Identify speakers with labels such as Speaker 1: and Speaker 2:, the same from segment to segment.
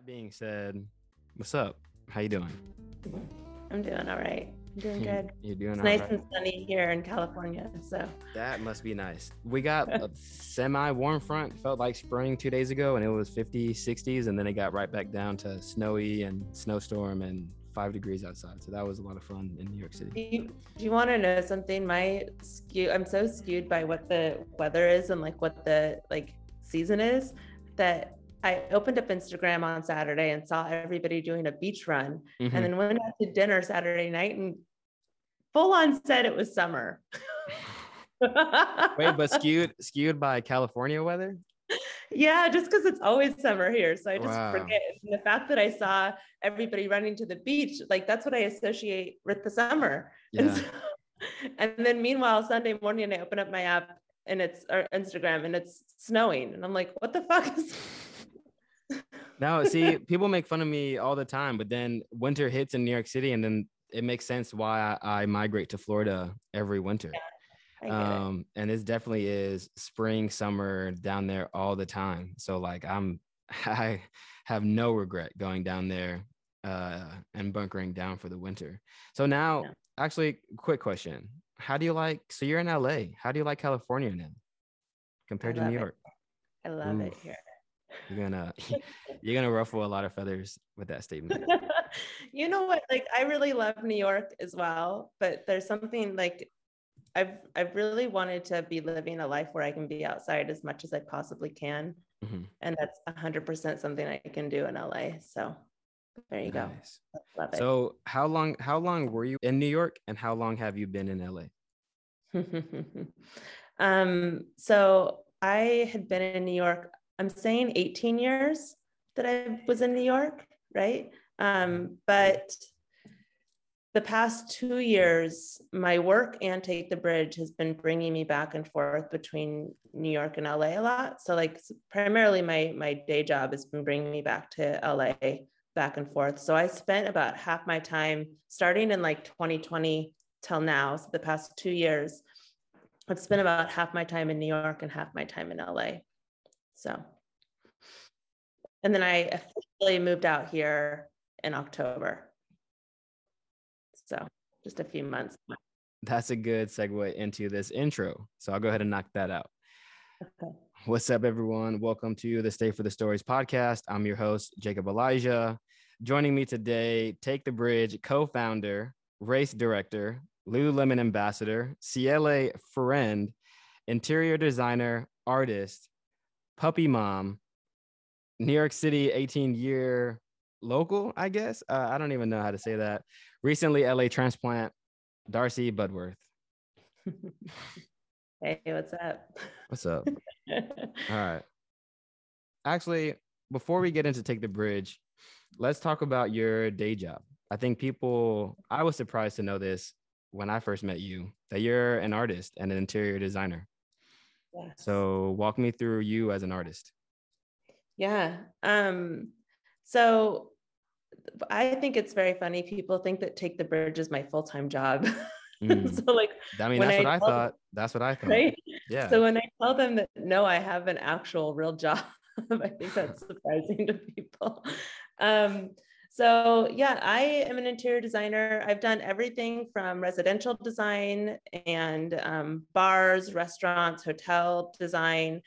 Speaker 1: that being said, what's up? How you doing?
Speaker 2: I'm doing all right. I'm doing good.
Speaker 1: You're doing
Speaker 2: It's
Speaker 1: all
Speaker 2: nice
Speaker 1: right.
Speaker 2: and sunny here in California. So
Speaker 1: That must be nice. We got a semi warm front. Felt like spring two days ago, and it was 50s, 60s, and then it got right back down to snowy and snowstorm and five degrees outside. So that was a lot of fun in New York
Speaker 2: do
Speaker 1: City.
Speaker 2: you, do you want to know something? My skew I'm so skewed by what the weather is and like what the like season is that I opened up Instagram on Saturday and saw everybody doing a beach run
Speaker 1: Mhm.
Speaker 2: and then went out to dinner Saturday night and full on said it was summer.
Speaker 1: Wait, but skewed skewed by California weather?
Speaker 2: Yeah, just because it's always summer here. So I just
Speaker 1: Wow.
Speaker 2: forget. And the fact that I saw everybody running to the beach, like that's what I associate with the summer. And,
Speaker 1: Yeah.
Speaker 2: so- and then meanwhile, Sunday morning, I open up my app and it's or Instagram and it's snowing. And I'm like, what the fuck is
Speaker 1: No, see, people make fun of me all the time, but then winter hits in New York City, and then it makes sense why I, I migrate to Florida every winter.
Speaker 2: I get it.
Speaker 1: um and this definitely is spring summer down there all the time so like i'm i have no regret going down there uh and bunkering down for the winter so now
Speaker 2: Yeah.
Speaker 1: actually quick question how do you like so you're in la how do you like california now compared to new
Speaker 2: it.
Speaker 1: york
Speaker 2: I love it here.
Speaker 1: You're gonna you're gonna ruffle a lot of feathers with that statement
Speaker 2: you know what? Like I really love New York as well, but there's something like I've I've really wanted to be living a life where I can be outside as much as I possibly can.
Speaker 1: Mhm.
Speaker 2: And that's hundred percent something I can do in LA. So there you
Speaker 1: Nice.
Speaker 2: go. Love
Speaker 1: so how long how long were you in new york and how long have you been in la
Speaker 2: um, so I had been in New York, I'm saying 18 years that I was in New York, right? Um, but the past two years, my work and Take the Bridge has been bringing me back and forth between New York and LA a lot. So, like, primarily my my day job has been bringing me back to LA, back and forth. So, I spent about half my time starting in like 2020 till now, so the past two years, I've spent about half my time in New York and half my time in LA. So, and then I officially moved out here in October. So just a few months.
Speaker 1: that's a good segue into this intro. So I'll go ahead and knock that out.
Speaker 2: Okay.
Speaker 1: What's up, everyone? Welcome to the Stay for the Stories podcast. I'm your host, Jacob Elijah. Joining me today, Take the Bridge co founder, race director, Lululemon ambassador, CLA friend, interior designer, artist, puppy mom, New York City 18 year local, I guess. Uh, I don't even know how to say that. Recently, LA transplant, Darcy Budworth.
Speaker 2: hey, what's up?
Speaker 1: What's up? All right. Actually, before we get into Take the Bridge, let's talk about your day job. I think people, I was surprised to know this when I first met you that you're an artist and an interior designer.
Speaker 2: Yes.
Speaker 1: So, walk me through you as an artist.
Speaker 2: Yeah. Um, so I think it's very funny. People think that Take the Bridge is my full-time job.
Speaker 1: Mm.
Speaker 2: so like,
Speaker 1: I mean, that's what
Speaker 2: I
Speaker 1: I
Speaker 2: tell-
Speaker 1: thought. That's what I thought.
Speaker 2: right?
Speaker 1: Yeah.
Speaker 2: So when I tell them that no, I have an actual real job, I think that's surprising to people. Um, so yeah, I am an interior designer. I've done everything from residential design and um, bars, restaurants, hotel design.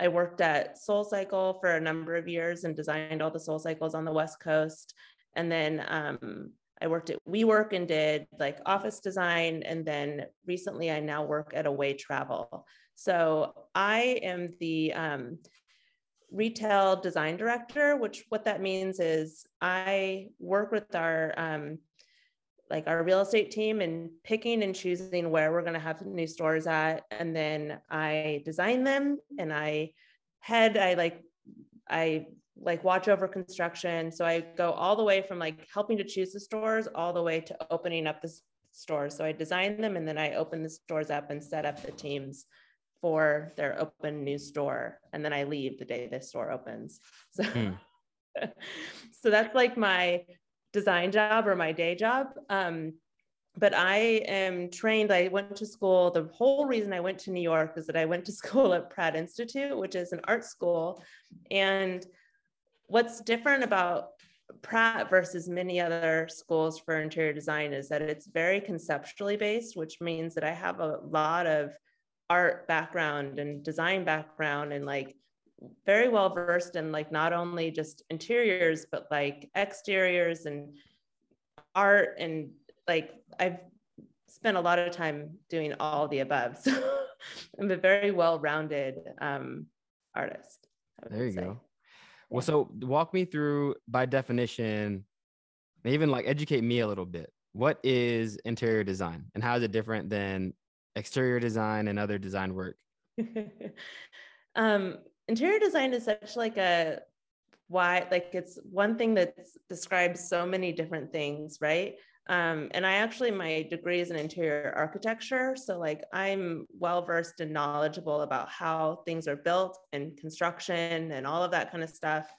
Speaker 2: I worked at Soul Cycle for a number of years and designed all the Soul Cycles on the West Coast. And then um, I worked at WeWork and did like office design. And then recently I now work at Away Travel. So I am the um, retail design director, which what that means is I work with our um, like our real estate team and picking and choosing where we're going to have new stores at. And then i design them and i head i like i like watch over construction. So i go all the way from like helping to choose the stores all the way to opening up the stores. So i design them and then i open the stores up and set up the teams for their open new store and then i leave the day this store opens so
Speaker 1: Hmm.
Speaker 2: so that's like my design job or my day job. Um, but I am trained. I went to school. The whole reason I went to New York is that I went to school at Pratt Institute, which is an art school. And what's different about Pratt versus many other schools for interior design is that it's very conceptually based, which means that I have a lot of art background and design background and like very well versed in like not only just interiors but like exteriors and art and like I've spent a lot of time doing all the above. So I'm a very well-rounded um, artist.
Speaker 1: There you say. go. Well, so walk me through by definition, even like educate me a little bit. What is interior design and how is it different than exterior design and other design work?
Speaker 2: um, interior design is such like a why like it's one thing that describes so many different things, right? Um, and I actually, my degree is in interior architecture. So, like, I'm well versed and knowledgeable about how things are built and construction and all of that kind of stuff.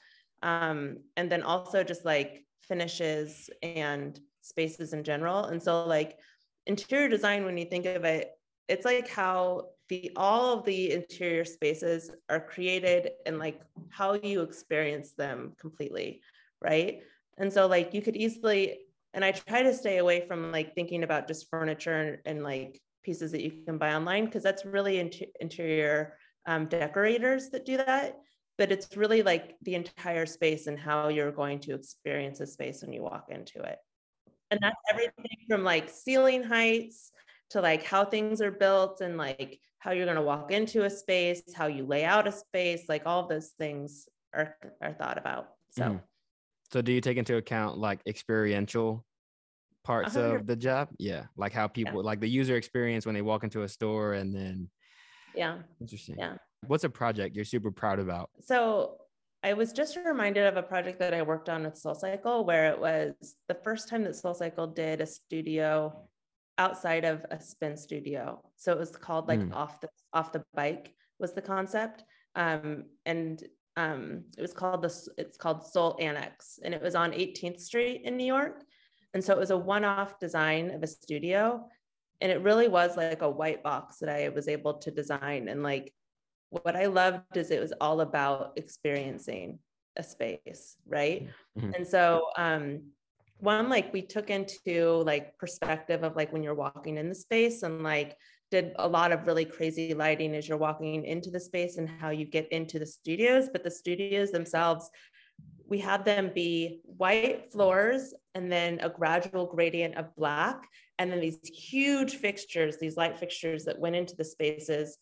Speaker 2: Um, and then also just like finishes and spaces in general. And so, like, interior design, when you think of it, it's like how the all of the interior spaces are created and like how you experience them completely, right? And so, like, you could easily and I try to stay away from like thinking about just furniture and, and like pieces that you can buy online because that's really inter- interior um, decorators that do that. But it's really like the entire space and how you're going to experience a space when you walk into it. And that's everything from like ceiling heights to like how things are built and like how you're going to walk into a space, how you lay out a space, like all those things are, are thought about. So. Mm.
Speaker 1: So do you take into account like experiential parts 100. of the job? Yeah. Like how people yeah. like the user experience when they walk into a store and then
Speaker 2: Yeah.
Speaker 1: Interesting.
Speaker 2: Yeah.
Speaker 1: What's a project you're super proud about?
Speaker 2: So I was just reminded of a project that I worked on with Soul Cycle where it was the first time that Soul Cycle did a studio outside of a spin studio. So it was called like mm. off the off the bike was the concept. Um, and um, it was called the it's called Soul Annex, and it was on 18th Street in New York. And so it was a one-off design of a studio, and it really was like a white box that I was able to design. And like what I loved is it was all about experiencing a space, right? Mm-hmm. And so um, one like we took into like perspective of like when you're walking in the space and like did a lot of really crazy lighting as you're walking into the space and how you get into the studios. But the studios themselves, we had them be white floors and then a gradual gradient of black. And then these huge fixtures, these light fixtures that went into the spaces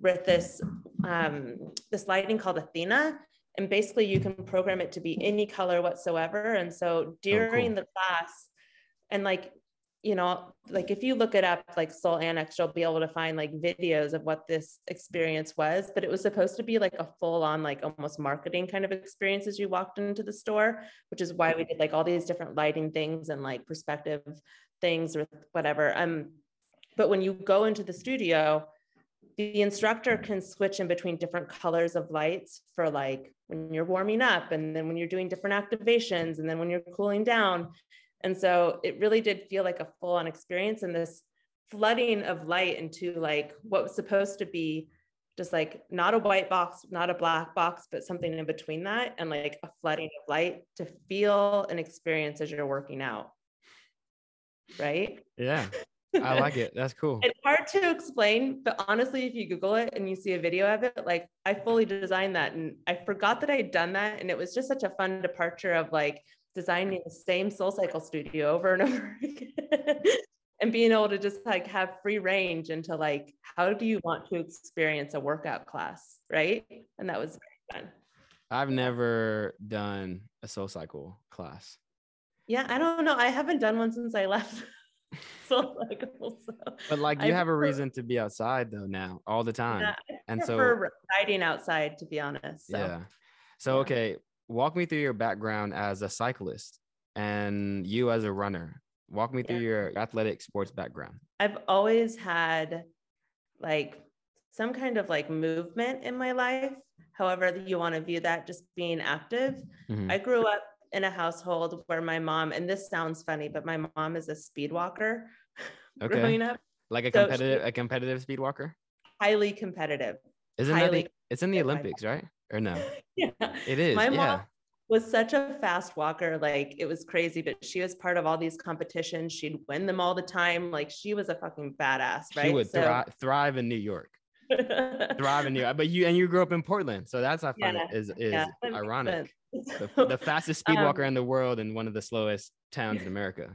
Speaker 2: with this, um, this lighting called Athena. And basically, you can program it to be any color whatsoever. And so during oh, cool. the class, and like you know, like if you look it up, like Soul Annex, you'll be able to find like videos of what this experience was. But it was supposed to be like a full on, like almost marketing kind of experience as you walked into the store, which is why we did like all these different lighting things and like perspective things or whatever. Um, but when you go into the studio, the instructor can switch in between different colors of lights for like when you're warming up and then when you're doing different activations and then when you're cooling down and so it really did feel like a full on experience and this flooding of light into like what was supposed to be just like not a white box, not a black box, but something in between that and like a flooding of light to feel an experience as you're working out. Right?
Speaker 1: Yeah. I like it. That's cool.
Speaker 2: It's hard to explain, but honestly, if you Google it and you see a video of it, like I fully designed that and I forgot that I had done that. And it was just such a fun departure of like designing the same soul cycle studio over and over again and being able to just like have free range into like how do you want to experience a workout class right and that was fun
Speaker 1: i've never done a soul cycle class
Speaker 2: yeah i don't know i haven't done one since i left soul cycle so
Speaker 1: but like you I have prefer, a reason to be outside though now all the time yeah, and so
Speaker 2: riding outside to be honest so.
Speaker 1: yeah so okay walk me through your background as a cyclist and you as a runner. Walk me through yeah. your athletic sports background.
Speaker 2: I've always had like some kind of like movement in my life, however you want to view that, just being active. Mm-hmm. I grew up in a household where my mom, and this sounds funny, but my mom is a speed walker
Speaker 1: okay. growing up. Like a competitive, she, a competitive speed walker?
Speaker 2: Highly competitive.
Speaker 1: Isn't highly that the, it's in the Olympics, right? Or no?
Speaker 2: yeah.
Speaker 1: It is.
Speaker 2: My
Speaker 1: mom
Speaker 2: was such a fast walker. Like it was crazy, but she was part of all these competitions. She'd win them all the time. Like she was a fucking badass, right?
Speaker 1: She would so, thri- thrive in New York. Thrive in New York. But you and you grew up in Portland. So that's I find yeah, is is yeah, ironic. The, the, fastest speed walker um, in the world and one of the slowest towns in America.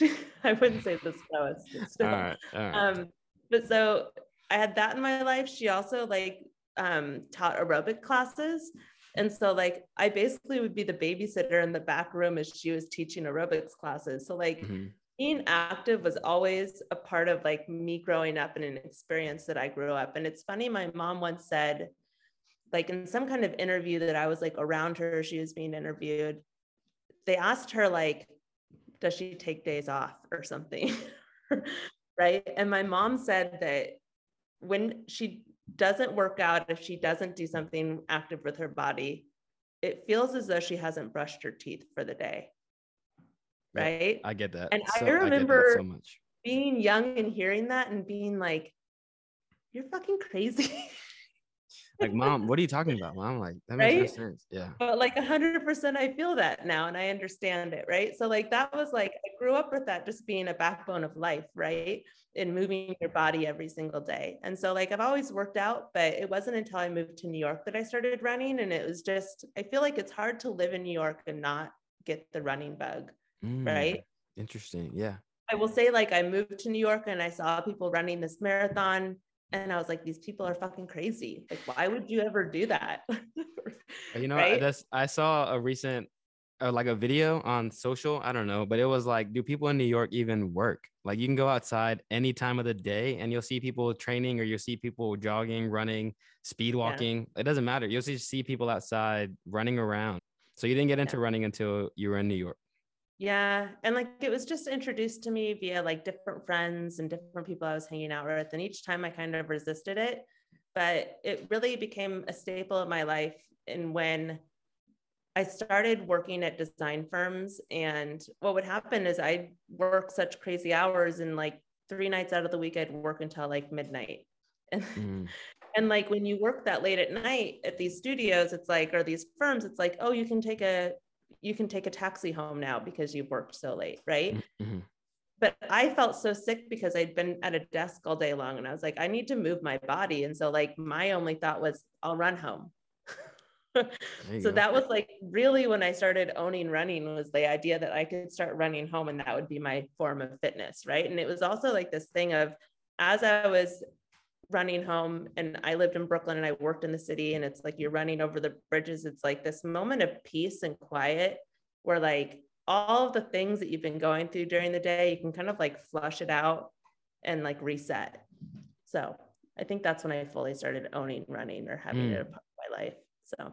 Speaker 2: I wouldn't say the slowest. Still. All right, all right. Um, but so I had that in my life. She also like um, taught aerobic classes. And so like I basically would be the babysitter in the back room as she was teaching aerobics classes. So like mm-hmm. Being active was always a part of like me growing up and an experience that I grew up. And it's funny, my mom once said, like in some kind of interview that I was like around her, she was being interviewed. They asked her like, does she take days off or something? right. And my mom said that when she doesn't work out, if she doesn't do something active with her body, it feels as though she hasn't brushed her teeth for the day. Right.
Speaker 1: I get that.
Speaker 2: And so, I remember I so much. being young and hearing that and being like, you're fucking crazy.
Speaker 1: like mom what are you talking about mom like that makes right? no sense yeah
Speaker 2: but like 100% i feel that now and i understand it right so like that was like i grew up with that just being a backbone of life right in moving your body every single day and so like i've always worked out but it wasn't until i moved to new york that i started running and it was just i feel like it's hard to live in new york and not get the running bug mm, right
Speaker 1: interesting yeah
Speaker 2: I will say, like, I moved to New York and I saw people running this marathon and I was like, these people are fucking crazy. Like, why would you ever do that?
Speaker 1: you know, right? that's I saw a recent uh, like a video on social. I don't know, but it was like, do people in New York even work? Like, you can go outside any time of the day, and you'll see people training, or you'll see people jogging, running, speed walking. Yeah. It doesn't matter. You'll just see people outside running around. So you didn't get into yeah. running until you were in New York.
Speaker 2: Yeah. And like it was just introduced to me via like different friends and different people I was hanging out with. And each time I kind of resisted it. But it really became a staple of my life. And when I started working at design firms, and what would happen is I'd work such crazy hours and like three nights out of the week, I'd work until like midnight. And, mm. and like when you work that late at night at these studios, it's like, or these firms, it's like, oh, you can take a you can take a taxi home now because you've worked so late, right? Mm-hmm. But I felt so sick because I'd been at a desk all day long and I was like, I need to move my body. And so, like, my only thought was, I'll run home. so go. that was like really when I started owning running was the idea that I could start running home and that would be my form of fitness, right? And it was also like this thing of as I was running home and I lived in Brooklyn and I worked in the city and it's like you're running over the bridges. It's like this moment of peace and quiet where like all of the things that you've been going through during the day, you can kind of like flush it out and like reset. So I think that's when I fully started owning running or having mm. it a part of my life. So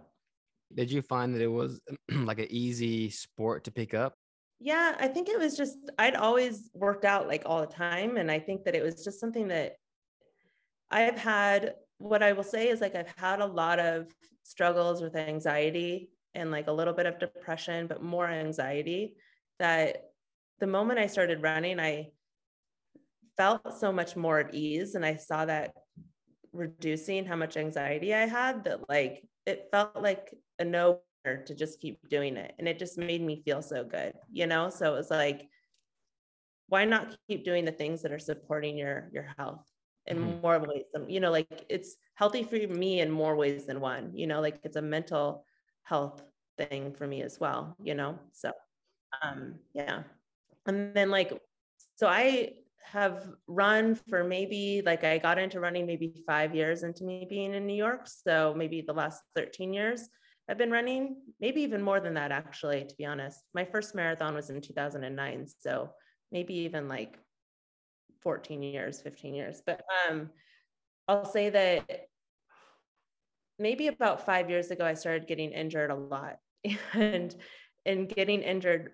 Speaker 1: did you find that it was like an easy sport to pick up?
Speaker 2: Yeah, I think it was just I'd always worked out like all the time. And I think that it was just something that I've had what I will say is like I've had a lot of struggles with anxiety and like a little bit of depression, but more anxiety that the moment I started running, I felt so much more at ease. And I saw that reducing how much anxiety I had that like it felt like a no to just keep doing it. And it just made me feel so good, you know? So it was like, why not keep doing the things that are supporting your your health? In mm-hmm. more ways than you know like it's healthy for me in more ways than one you know like it's a mental health thing for me as well you know so um yeah and then like so i have run for maybe like i got into running maybe five years into me being in new york so maybe the last 13 years i've been running maybe even more than that actually to be honest my first marathon was in 2009 so maybe even like 14 years, 15 years. But um, I'll say that maybe about five years ago, I started getting injured a lot and and getting injured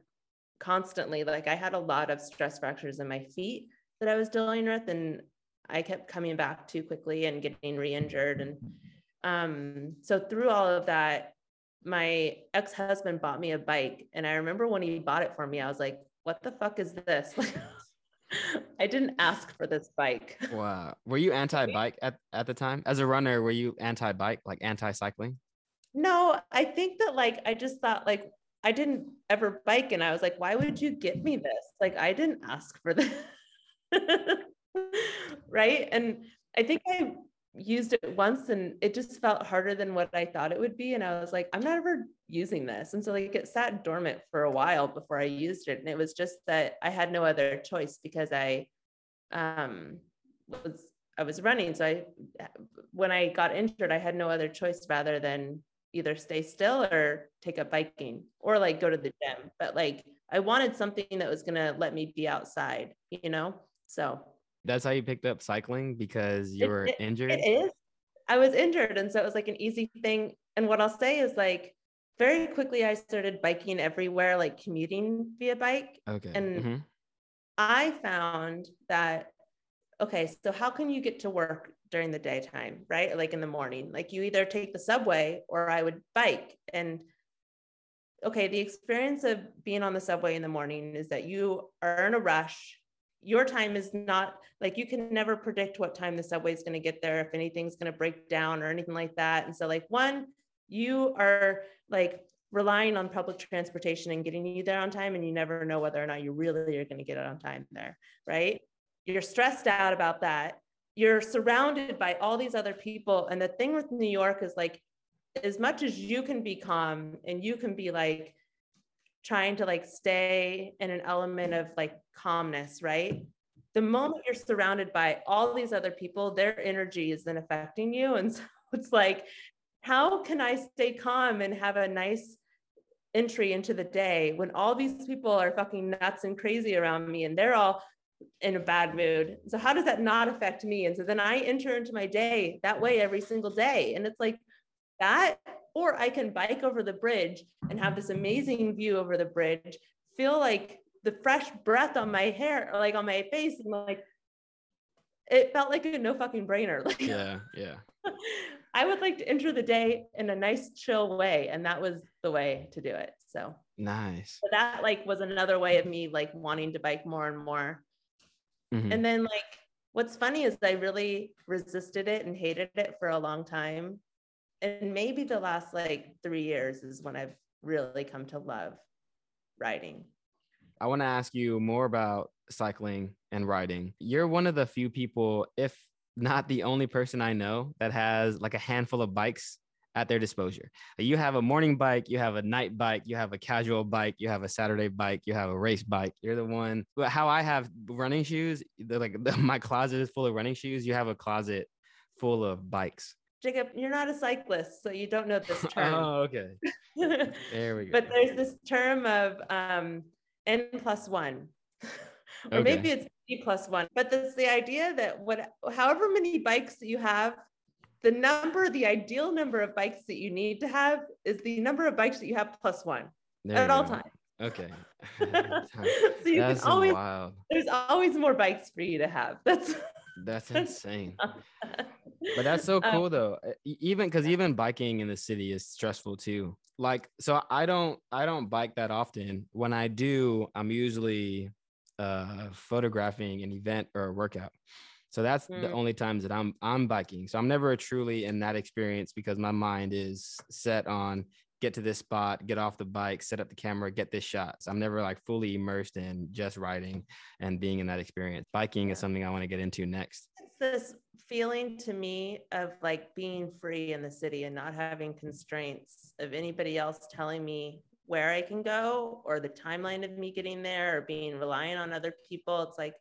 Speaker 2: constantly. Like I had a lot of stress fractures in my feet that I was dealing with, and I kept coming back too quickly and getting re-injured. And um, so through all of that, my ex-husband bought me a bike. And I remember when he bought it for me, I was like, what the fuck is this? I didn't ask for this bike.
Speaker 1: Wow. Were you anti-bike at, at the time? As a runner, were you anti-bike, like anti-cycling?
Speaker 2: No, I think that like I just thought like I didn't ever bike and I was like, why would you get me this? Like I didn't ask for this. right. And I think I used it once and it just felt harder than what I thought it would be. And I was like, I'm not ever using this. And so like it sat dormant for a while before I used it. And it was just that I had no other choice because I um was I was running. So I when I got injured, I had no other choice rather than either stay still or take up biking or like go to the gym. But like I wanted something that was gonna let me be outside, you know? So
Speaker 1: that's how you picked up cycling because you were
Speaker 2: it,
Speaker 1: injured?
Speaker 2: It is. I was injured. And so it was like an easy thing. And what I'll say is like very quickly I started biking everywhere, like commuting via bike.
Speaker 1: Okay.
Speaker 2: And mm-hmm. I found that okay, so how can you get to work during the daytime, right? Like in the morning, like you either take the subway or I would bike. And okay, the experience of being on the subway in the morning is that you are in a rush. Your time is not like you can never predict what time the subway is going to get there, if anything's going to break down or anything like that. And so, like, one, you are like relying on public transportation and getting you there on time, and you never know whether or not you really are going to get it on time there, right? You're stressed out about that. You're surrounded by all these other people. And the thing with New York is like, as much as you can be calm and you can be like trying to like stay in an element of like calmness, right? The moment you're surrounded by all these other people, their energy is then affecting you. And so it's like, how can I stay calm and have a nice entry into the day when all these people are fucking nuts and crazy around me and they're all in a bad mood. So how does that not affect me? And so then I enter into my day that way every single day. And it's like that, or I can bike over the bridge and have this amazing view over the bridge, feel like the fresh breath on my hair, like on my face, and like it felt like a no fucking brainer. Like
Speaker 1: yeah, yeah.
Speaker 2: I would like to enter the day in a nice chill way. And that was the way to do it. So
Speaker 1: nice.
Speaker 2: But that like was another way of me like wanting to bike more and more Mm-hmm. And then like what's funny is I really resisted it and hated it for a long time. And maybe the last like 3 years is when I've really come to love riding.
Speaker 1: I want to ask you more about cycling and riding. You're one of the few people, if not the only person I know, that has like a handful of bikes at their disposal. You have a morning bike, you have a night bike, you have a casual bike, you have a Saturday bike, you have a race bike. You're the one. But how I have running shoes, like my closet is full of running shoes. You have a closet full of bikes.
Speaker 2: Jacob, you're not a cyclist, so you don't know this term.
Speaker 1: oh, okay. there we go.
Speaker 2: But there's this term of um, n plus one, or okay. maybe it's p plus one. But that's the idea that what, however many bikes that you have, the number, the ideal number of bikes that you need to have is the number of bikes that you have plus one there at all go. times.
Speaker 1: Okay.
Speaker 2: so you That's can always wild. there's always more bikes for you to have. That's
Speaker 1: that's insane. but that's so um, cool though. Even because even biking in the city is stressful too. Like so I don't I don't bike that often. When I do, I'm usually uh photographing an event or a workout. So that's mm. the only times that I'm I'm biking. So I'm never truly in that experience because my mind is set on get to this spot, get off the bike, set up the camera, get this shot. So I'm never like fully immersed in just riding and being in that experience. Biking is something I want to get into next.
Speaker 2: It's this feeling to me of like being free in the city and not having constraints of anybody else telling me where I can go or the timeline of me getting there or being reliant on other people. It's like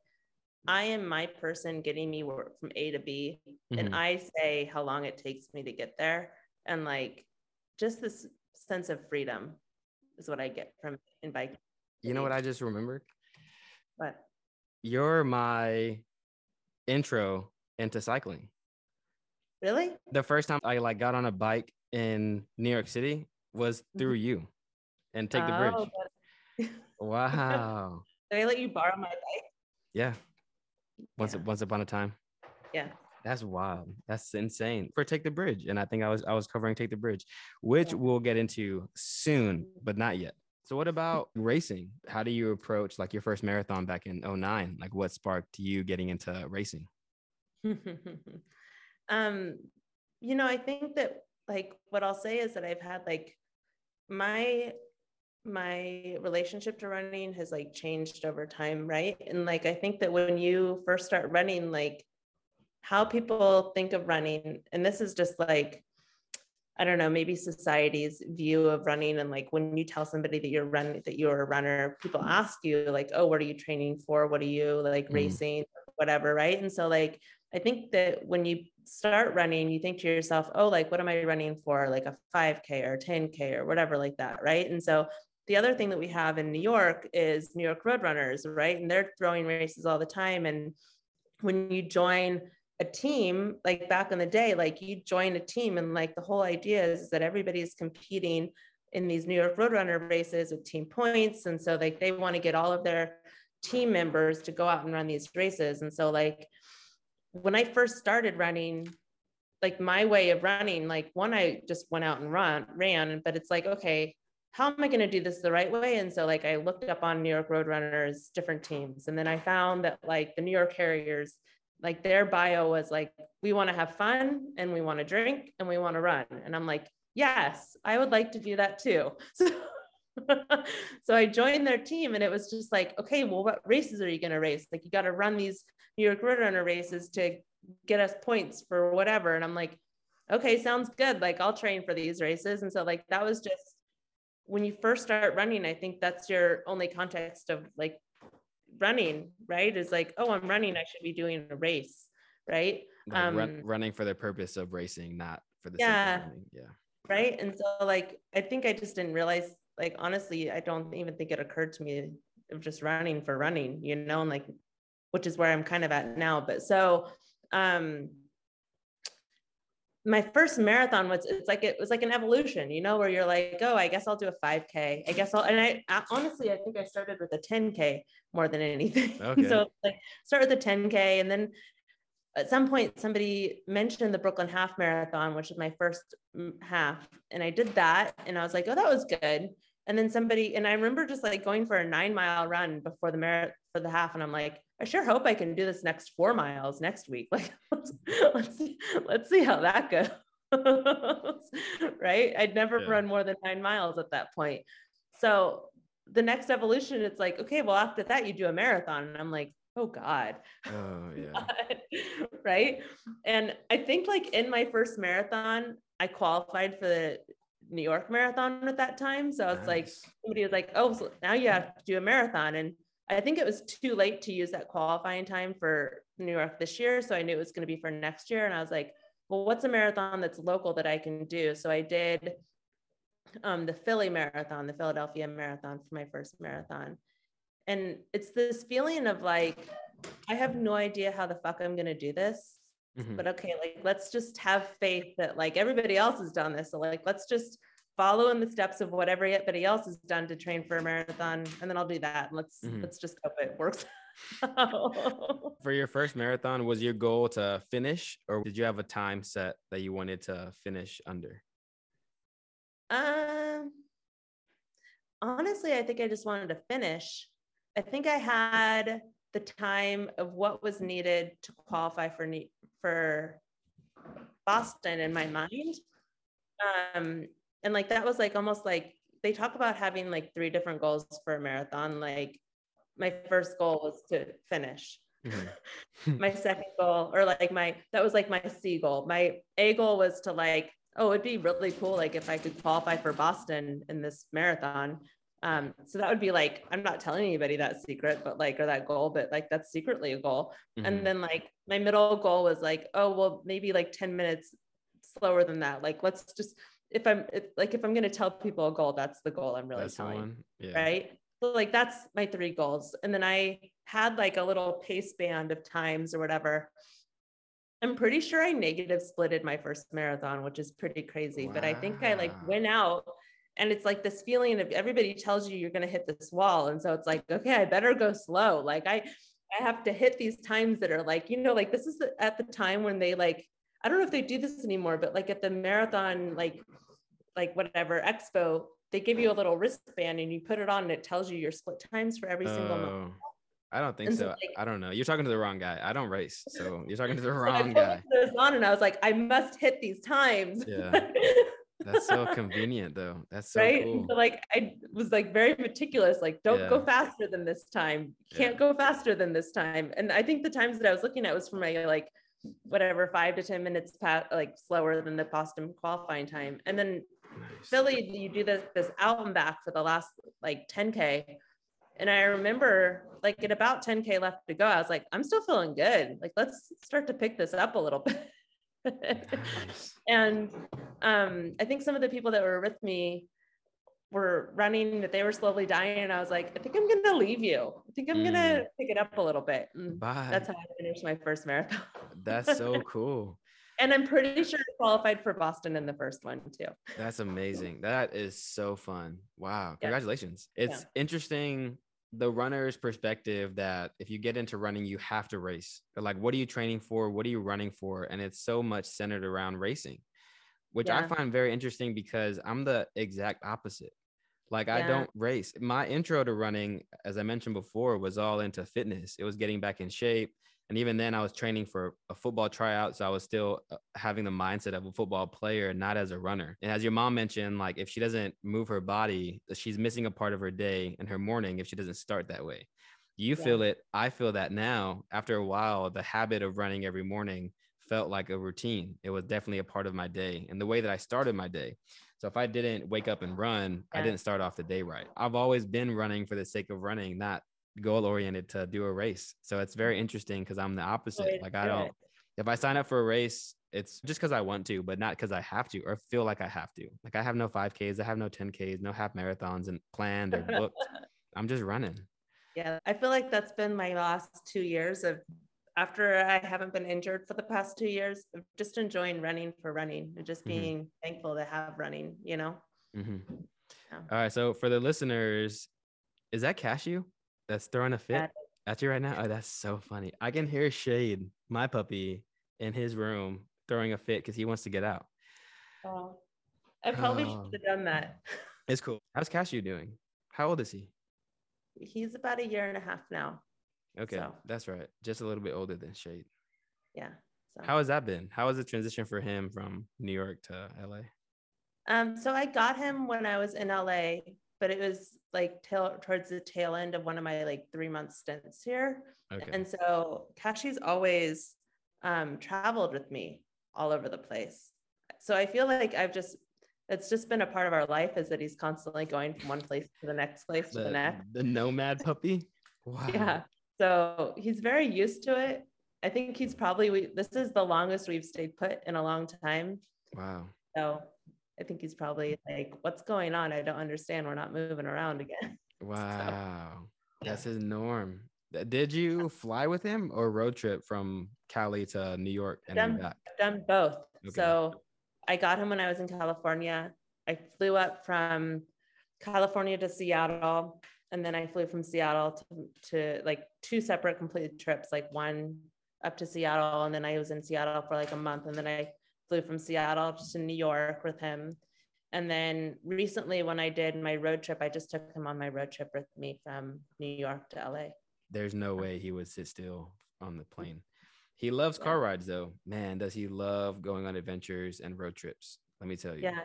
Speaker 2: I am my person getting me from A to B, mm-hmm. and I say how long it takes me to get there, and like just this sense of freedom is what I get from in biking.
Speaker 1: You know what I just remembered?
Speaker 2: What?
Speaker 1: You're my intro into cycling.
Speaker 2: Really?
Speaker 1: The first time I like got on a bike in New York City was through you and take oh, the bridge. But... wow.
Speaker 2: Did I let you borrow my bike?
Speaker 1: Yeah. Once yeah. once upon a time.
Speaker 2: Yeah.
Speaker 1: That's wild. That's insane. For Take the Bridge. And I think I was I was covering Take the Bridge, which we'll get into soon, but not yet. So what about racing? How do you approach like your first marathon back in 09? Like what sparked you getting into racing?
Speaker 2: um, you know, I think that like what I'll say is that I've had like my my relationship to running has like changed over time, right? And like I think that when you first start running, like how people think of running, and this is just like I don't know, maybe society's view of running. And like when you tell somebody that you're running, that you're a runner, people ask you, like, oh, what are you training for? What are you like mm. racing, whatever. Right. And so, like, I think that when you start running, you think to yourself, oh, like, what am I running for? Like a 5K or 10K or whatever, like that. Right. And so, the other thing that we have in New York is New York Roadrunners, right? And they're throwing races all the time. And when you join a team like back in the day like you join a team and like the whole idea is, that everybody's competing in these new york roadrunner races with team points. And so like they want to get all of their team members to go out and run these races. And so like when i first started running like my way of running like one i just went out and run ran but it's like okay how am i going to do this the right way? And so like i looked up on new york roadrunners different teams. And then i found that like the new york harriers like their bio was like we want to have fun and we want to drink and we want to run. And i'm like yes i would like to do that too. So so i joined their team and it was just like okay well what races are you going to race? Like you got to run these new york roadrunner races to get us points for whatever. And i'm like okay sounds good. Like i'll train for these races. And so like that was just when you first start running i think that's your only context of like running, right? Is like, oh, I'm running, I should be doing a race, right?
Speaker 1: Like um, run, running for the purpose of racing, not for the yeah,
Speaker 2: yeah, right. And so, like, I think I just didn't realize, like, honestly, I don't even think it occurred to me of just running for running, you know, and like, which is where I'm kind of at now. But so, um, my first marathon was it's like it was like an evolution you know where you're like oh i guess i'll do a 5k i guess i'll and i, I honestly i think i started with a 10k more than anything. Okay. so like start with a 10k and then at some point somebody mentioned the brooklyn half marathon which is my first half and i did that and i was like oh that was good and then somebody and i remember just like going for a nine mile run before the marathon for the half and i'm like I sure hope I can do this next four miles next week. Like, let's, let's see, let's see how that goes. right. I'd never yeah. run more than nine miles at that point. So the next evolution, it's like, okay, well, after that, you do a marathon. And I'm like, oh God. Oh, yeah. right. And I think like in my first marathon, I qualified for the New York marathon at that time. So it's nice. like somebody was like, oh, so now you have to do a marathon. And I think it was too late to use that qualifying time for New York this year. So I knew it was going to be for next year. And I was like, well, what's a marathon that's local that I can do? So I did um, the Philly marathon, the Philadelphia marathon for my first marathon. And it's this feeling of like, I have no idea how the fuck I'm going to do this. Mm-hmm. But okay, like, let's just have faith that like everybody else has done this. So, like, let's just follow in the steps of what everybody else has done to train for a marathon and then i'll do that let's mm-hmm. let's just hope it works
Speaker 1: for your first marathon was your goal to finish or did you have a time set that you wanted to finish under
Speaker 2: um honestly i think i just wanted to finish i think i had the time of what was needed to qualify for for boston in my mind. Um and like that was like almost like they talk about having like three different goals for a marathon. Like my first goal was to finish. Mm-hmm. my second goal or like my that was like my c goal. My a goal was to like oh it'd be really cool like if i could qualify for boston in this marathon um, so that would be like i'm not telling anybody that secret but like or that goal but like that's secretly a goal mm-hmm. and then like my middle goal was like oh well maybe like 10 minutes slower than that like let's just if I'm if, like if I'm gonna tell people a goal, that's the goal I'm really that's telling. Yeah. Right. So like that's my three goals. And then I had like a little pace band of times or whatever. I'm pretty sure I negative splitted my first marathon, which is pretty crazy. Wow. But I think I like went out and it's like this feeling of everybody tells you you're going to hit this wall and so it's like okay i better go slow like i i have to hit these times that are like you know like this is the, at the time when they like i don't know if they do this anymore but like at the marathon like like whatever expo, they give you a little wristband and you put it on and it tells you your split times for every single month.
Speaker 1: Oh, I don't think
Speaker 2: And
Speaker 1: so.
Speaker 2: like-
Speaker 1: I don't know. You're talking to the wrong guy. I don't race, so you're talking to the
Speaker 2: So I
Speaker 1: wrong guy.
Speaker 2: this on and I was like, I must hit these times.
Speaker 1: Yeah. That's so convenient, though. That's so
Speaker 2: right.
Speaker 1: cool.
Speaker 2: So like I was like very meticulous, like, don't go faster than this time. Can't go faster than this time. And I think the times that I was looking at was for my like whatever five to 10 minutes past like slower than the Boston qualifying time. And then
Speaker 1: Nice.
Speaker 2: Philly, you do this this out and back for the last like 10K. And I remember like at about 10K left to go, I was like, I'm still feeling good. Like, let's start to pick this up a little bit. And um, I think some of the people that were with me were running, but they were slowly dying. And I was like, I think I'm gonna leave you. I think I'm gonna pick it up a little bit. And
Speaker 1: Bye.
Speaker 2: that's how I finished my first marathon.
Speaker 1: That's so cool.
Speaker 2: and I'm pretty sure I qualified for Boston in the first one too.
Speaker 1: That's amazing. That is so fun. Wow.
Speaker 2: Yeah.
Speaker 1: Congratulations. It's interesting the runner's perspective that if you get into running, you have to race. They're like, what are you training for? What are you running for? And it's so much centered around racing, which I find very interesting because I'm the exact opposite. Like, I don't race. My intro to running, as I mentioned before, was all into fitness, it was getting back in shape. And even then, I was training for a football tryout. So I was still uh, having the mindset of a football player, not as a runner. And as your mom mentioned, like if she doesn't move her body, she's missing a part of her day and her morning if she doesn't start that way. You
Speaker 2: Yeah.
Speaker 1: feel it. I feel that now. After a while, the habit of running every morning felt like a routine. It was definitely a part of my day and the way that I started my day. So if I didn't wake up and run, I didn't start off the day right. I've always been running for the sake of running, not goal oriented to do a race. So it's very interesting because I'm the opposite. Like I
Speaker 2: do
Speaker 1: don't if I sign up for a race, it's just because I want to, but not because I have to or feel like I have to. Like I have no 5Ks, I have no 10Ks, no half marathons and planned or booked. I'm just running.
Speaker 2: Yeah, I feel like that's been my last two years of after I haven't been injured for the past two years of just enjoying running for running and just
Speaker 1: Mhm.
Speaker 2: being thankful to have running, you know?
Speaker 1: Mhm.
Speaker 2: Yeah.
Speaker 1: All right. So for the listeners, is that Cashew that's throwing a fit at you right now? Oh, that's so funny. I can hear Shade, my puppy, in his room throwing a fit because he wants to get out.
Speaker 2: Oh, I probably
Speaker 1: Oh.
Speaker 2: should have done that.
Speaker 1: It's cool. How's Cashew doing? How old is he?
Speaker 2: He's about a year and a half now.
Speaker 1: Okay,
Speaker 2: So.
Speaker 1: that's right. Just a little bit older than Shade.
Speaker 2: Yeah. So.
Speaker 1: How has that been? How was the transition for him from New York to LA?
Speaker 2: Um, so I got him when I was in LA, but it was like tail towards the tail end of one of my like three month stints here.
Speaker 1: Okay.
Speaker 2: And so Kashi's always um, traveled with me all over the place. So I feel like I've just, it's just been a part of our life is that he's constantly going from one place to the next place to the,
Speaker 1: the,
Speaker 2: next.
Speaker 1: the nomad puppy. Wow.
Speaker 2: Yeah. So he's very used to it. I think he's probably, we, this is the longest we've stayed put in a long time.
Speaker 1: Wow.
Speaker 2: So I think he's probably like, what's going on? I don't understand. We're not moving around again.
Speaker 1: Wow. That's his norm. Did you fly with him or road trip from Cali to New York and
Speaker 2: Done,
Speaker 1: back?
Speaker 2: done both.
Speaker 1: Okay.
Speaker 2: So I got him when I was in California. I flew up from California to Seattle, and then I flew from Seattle to, to like two separate completed trips, like one up to Seattle, and then I was in Seattle for like a month, and then I flew from Seattle to New York with him. And then recently, when I did my road trip, I just took him on my road trip with me from New York to LA.
Speaker 1: There's no way he would sit still on the plane. He loves car rides though. Man, does he love going on adventures and road trips? Let me tell you.
Speaker 2: Yeah.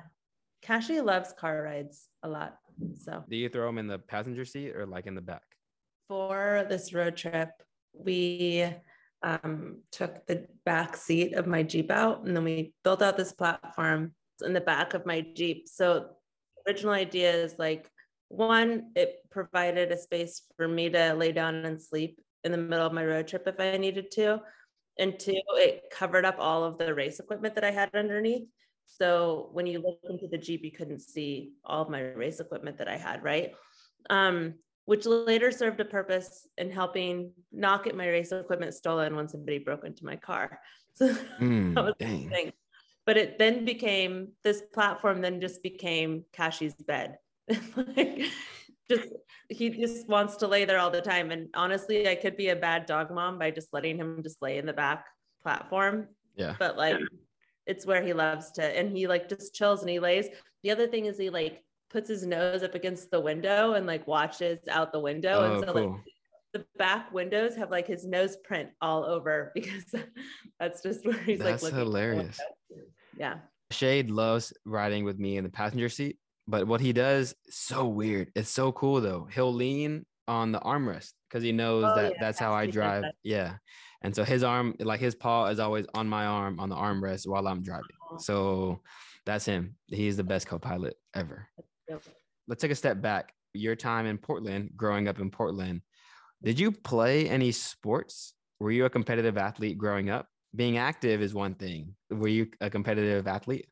Speaker 2: Kashi loves car rides a lot. So
Speaker 1: Do you throw him in the passenger seat or like in the back?
Speaker 2: for this road trip, we um, took the back seat of my Jeep out and then we built out this platform in the back of my Jeep. So original idea is like one, it provided a space for me to lay down and sleep in the middle of my road trip if I needed to. And two, it covered up all of the race equipment that I had underneath. So when you look into the Jeep, you couldn't see all of my race equipment that I had, right? Um, which later served a purpose in helping not get my race equipment stolen when somebody broke into my car. So
Speaker 1: Mm,
Speaker 2: that was the thing. But it then became this platform, then just became Kashi's bed. like, just he just wants to lay there all the time. And honestly, I could be a bad dog mom by just letting him just lay in the back platform.
Speaker 1: Yeah.
Speaker 2: But like it's where he loves to, and he like just chills and he lays. The other thing is he like puts his nose up against the window and like watches out the window.
Speaker 1: Oh,
Speaker 2: and so
Speaker 1: cool.
Speaker 2: like the back windows have like his nose print all over because that's just where he's
Speaker 1: That's
Speaker 2: like
Speaker 1: hilarious.
Speaker 2: Yeah.
Speaker 1: Shade loves riding with me in the passenger seat, but what he does so weird. It's so cool though. He'll lean on the armrest because he knows
Speaker 2: Oh,
Speaker 1: that
Speaker 2: yeah,
Speaker 1: that's how I drive. Yeah. And so his arm, like his paw is always on my arm on the armrest while I'm driving. So that's him. He's the best co-pilot ever.
Speaker 2: Yep.
Speaker 1: Let's take a step back. Your time in Portland, growing up in Portland, did you play any sports? Were you a competitive athlete growing up? Being active is one thing. Were you a competitive athlete?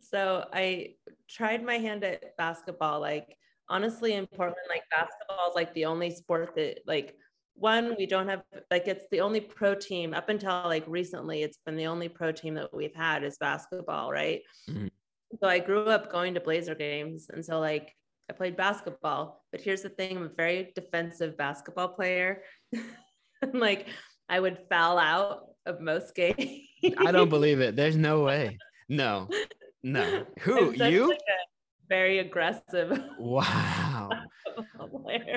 Speaker 2: So I tried my hand at basketball. Like honestly, in Portland, like basketball is like the only sport that like one we don't have like it's the only pro team up until like recently. It's been the only pro team that we've had is basketball, right?
Speaker 1: Mhm.
Speaker 2: So I grew up going to Blazer games, and so like I played basketball. But here's the thing: I'm a very defensive basketball player. like I would foul out of most games.
Speaker 1: I don't believe it. There's no way. No, no. Who you?
Speaker 2: like, very aggressive
Speaker 1: Wow.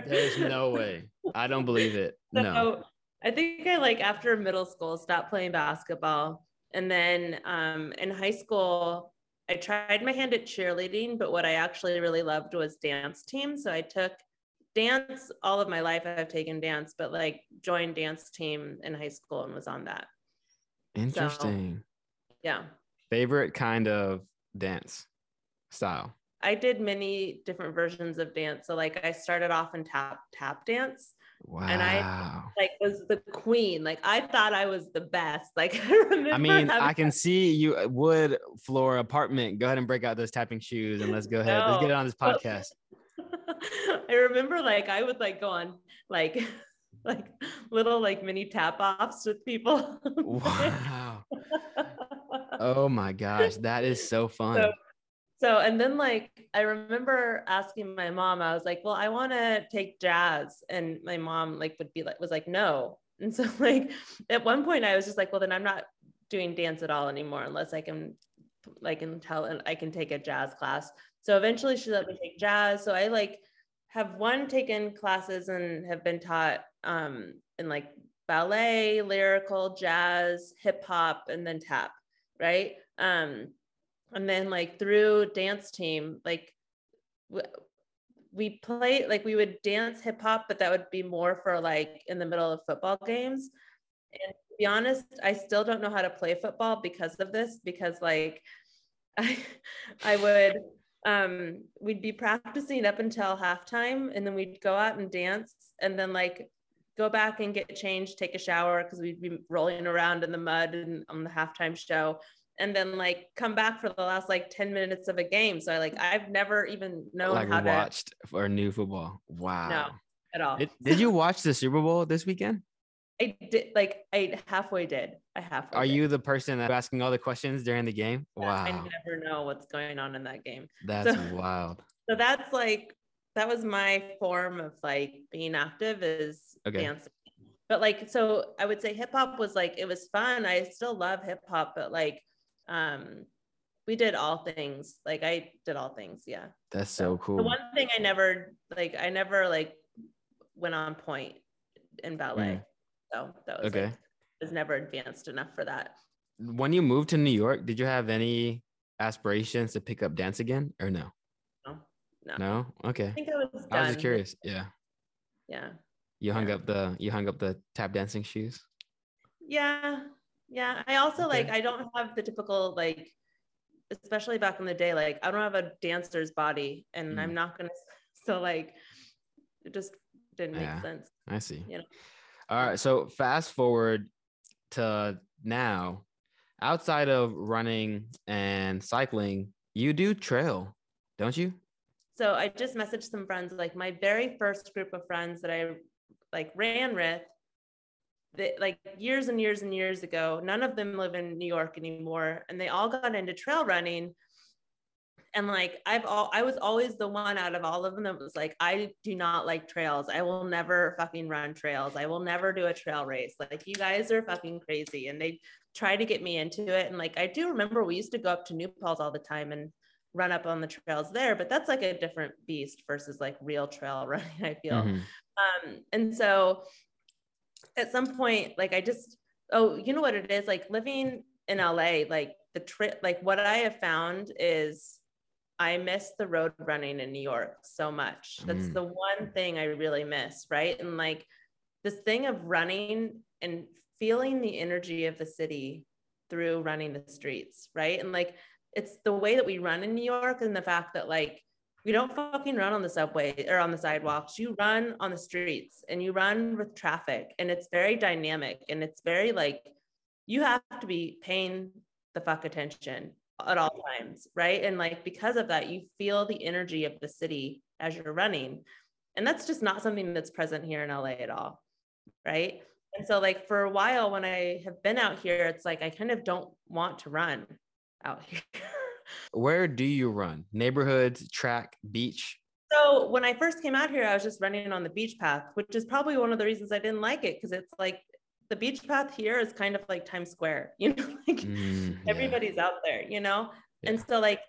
Speaker 1: There's no way. I don't believe it. No.
Speaker 2: I think I like after middle school stopped playing basketball, and then um, in high school I tried my hand at cheerleading, but what I actually really loved was dance team. So I took dance all of my life. I've taken dance, but like joined dance team in high school and was on that.
Speaker 1: Interesting.
Speaker 2: Yeah.
Speaker 1: Favorite kind of dance style?
Speaker 2: I did many different versions of dance. So like I started off in tap tap dance.
Speaker 1: Wow.
Speaker 2: And I- Like was the queen. Like I thought I was the best. Like I remember.
Speaker 1: I mean, I can see you uh, wood floor apartment. Go ahead and break out those tapping shoes and let's go ahead. Let's get it on this podcast.
Speaker 2: I remember like I would like go on like like little like mini tap offs with people.
Speaker 1: Wow. Oh my gosh, that is so fun.
Speaker 2: So- so and then like I remember asking my mom, I was like, well, I want to take jazz. And my mom like would be like was like, no. And so like at one point I was just like, well, then I'm not doing dance at all anymore unless I can I can tell and I can take a jazz class. So eventually she let me take jazz. So I like have one taken classes and have been taught um in like ballet, lyrical, jazz, hip hop, and then tap, right? Um and then like through dance team like we play like we would dance hip hop but that would be more for like in the middle of football games. And to be honest i still don't know how to play football because of this because like i i would um we'd be practicing up until halftime and then we'd go out and dance and then like go back and get changed take a shower because we'd be rolling around in the mud and on the halftime show and then like come back for the last like 10 minutes of a game. So I like I've never even known
Speaker 1: like
Speaker 2: how
Speaker 1: watched for new football. Wow.
Speaker 2: to at all.
Speaker 1: Did, did you watch the Super Bowl this weekend?
Speaker 2: I did like I halfway did. I halfway
Speaker 1: Are
Speaker 2: did.
Speaker 1: you the person that's asking all the questions during the game?
Speaker 2: Wow. I never know what's going on in that game.
Speaker 1: That's
Speaker 2: So-
Speaker 1: wild.
Speaker 2: So that's like that was my form of like being active is
Speaker 1: Okay.
Speaker 2: dancing. But like so I would say hip hop was like it was fun. I still love hip hop, but like um we did all things. Like I did all things, yeah.
Speaker 1: That's so cool.
Speaker 2: The one thing I never like, I never like went on pointe in ballet. So that was
Speaker 1: Mm. Okay.
Speaker 2: like, was never advanced enough for that.
Speaker 1: When you moved to New York, did you have any aspirations to pick up dance again or no?
Speaker 2: No, no.
Speaker 1: No? Okay.
Speaker 2: I think I was. Done.
Speaker 1: I was just curious. Yeah.
Speaker 2: Yeah,
Speaker 1: You hung
Speaker 2: Yeah.
Speaker 1: up the you hung up the tap dancing shoes.
Speaker 2: yeah, yeah. I also like. I don't have the typical like, especially back in the day. Like I don't have a dancer's body, and
Speaker 1: Mm.
Speaker 2: I'm not gonna. So like, it just didn't make
Speaker 1: Yeah.
Speaker 2: sense.
Speaker 1: I see.
Speaker 2: You know.
Speaker 1: All right. So fast forward to now, outside of running and cycling, you do trail, don't you?
Speaker 2: so I just messaged some friends, like my very first group of friends that I like ran with, that like years and years and years ago, none of them live in New York anymore, and they all got into trail running. And like I've all I was always the one out of all of them that was like, I do not like trails. I will never fucking run trails. I will never do a trail race. Like you guys are fucking crazy. And they try to get me into it. And like I do remember we used to go up to New Paltz all the time and run up on the trails there, but that's like a different beast versus like real trail running, I feel.
Speaker 1: Mhm.
Speaker 2: Um, and so at some point, like I just, oh, you know what it is? Like living in LA, like the trip, like what I have found is I miss the road running in New York so much. That's mm. the one thing I really miss, right? And like this thing of running and feeling the energy of the city through running the streets, right? And like it's the way that we run in New York and the fact that like we don't fucking run on the subway or on the sidewalks. You run on the streets and you run with traffic and it's very dynamic and it's very like you have to be paying the fuck attention at all times, right? And like because of that, you feel the energy of the city as you're running. And that's just not something that's present here in LA at all, right? And so, like, for a while when I have been out here, it's like I kind of don't want to run out here.
Speaker 1: Where do you run? Neighborhoods, track, beach?
Speaker 2: So, when I first came out here, I was just running on the beach path, which is probably one of the reasons I didn't like it because it's like the beach path here is kind of like Times Square, you know, like mm, yeah. everybody's out there, you know? Yeah. And so, like,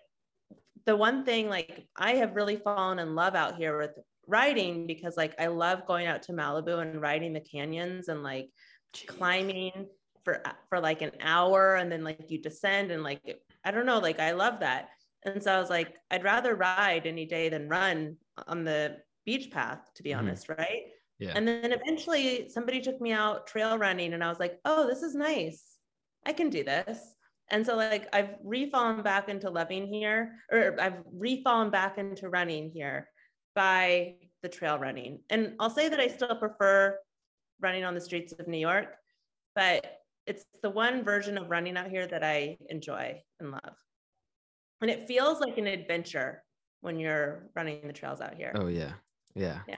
Speaker 2: the one thing, like, I have really fallen in love out here with riding because like I love going out to Malibu and riding the canyons and like Jeez. climbing for for like an hour and then like you descend and like I don't know like I love that. And so I was like I'd rather ride any day than run on the beach path to be mm-hmm. honest, right? Yeah. And then eventually somebody took me out trail running and I was like, "Oh, this is nice. I can do this." And so like I've refallen back into loving here or I've refallen back into running here by the trail running. And I'll say that I still prefer running on the streets of New York, but it's the one version of running out here that I enjoy and love. And it feels like an adventure when you're running the trails out here.
Speaker 1: Oh yeah. Yeah. Yeah.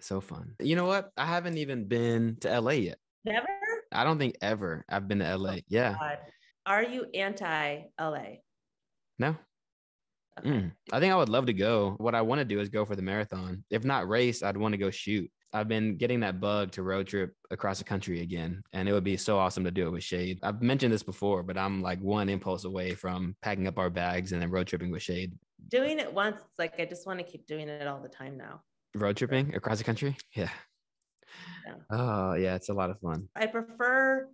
Speaker 1: So fun. You know what? I haven't even been to LA yet.
Speaker 2: Never?
Speaker 1: I don't think ever I've been to LA. Oh, yeah. God.
Speaker 2: Are you anti LA?
Speaker 1: No. Mm, I think I would love to go. What I want to do is go for the marathon. If not race, I'd want to go shoot. I've been getting that bug to road trip across the country again, and it would be so awesome to do it with Shade. I've mentioned this before, but I'm like one impulse away from packing up our bags and then road tripping with Shade.
Speaker 2: Doing it once, it's like I just want to keep doing it all the time now.
Speaker 1: Road tripping across the country? Yeah. yeah. Oh, yeah, it's a lot of fun.
Speaker 2: I prefer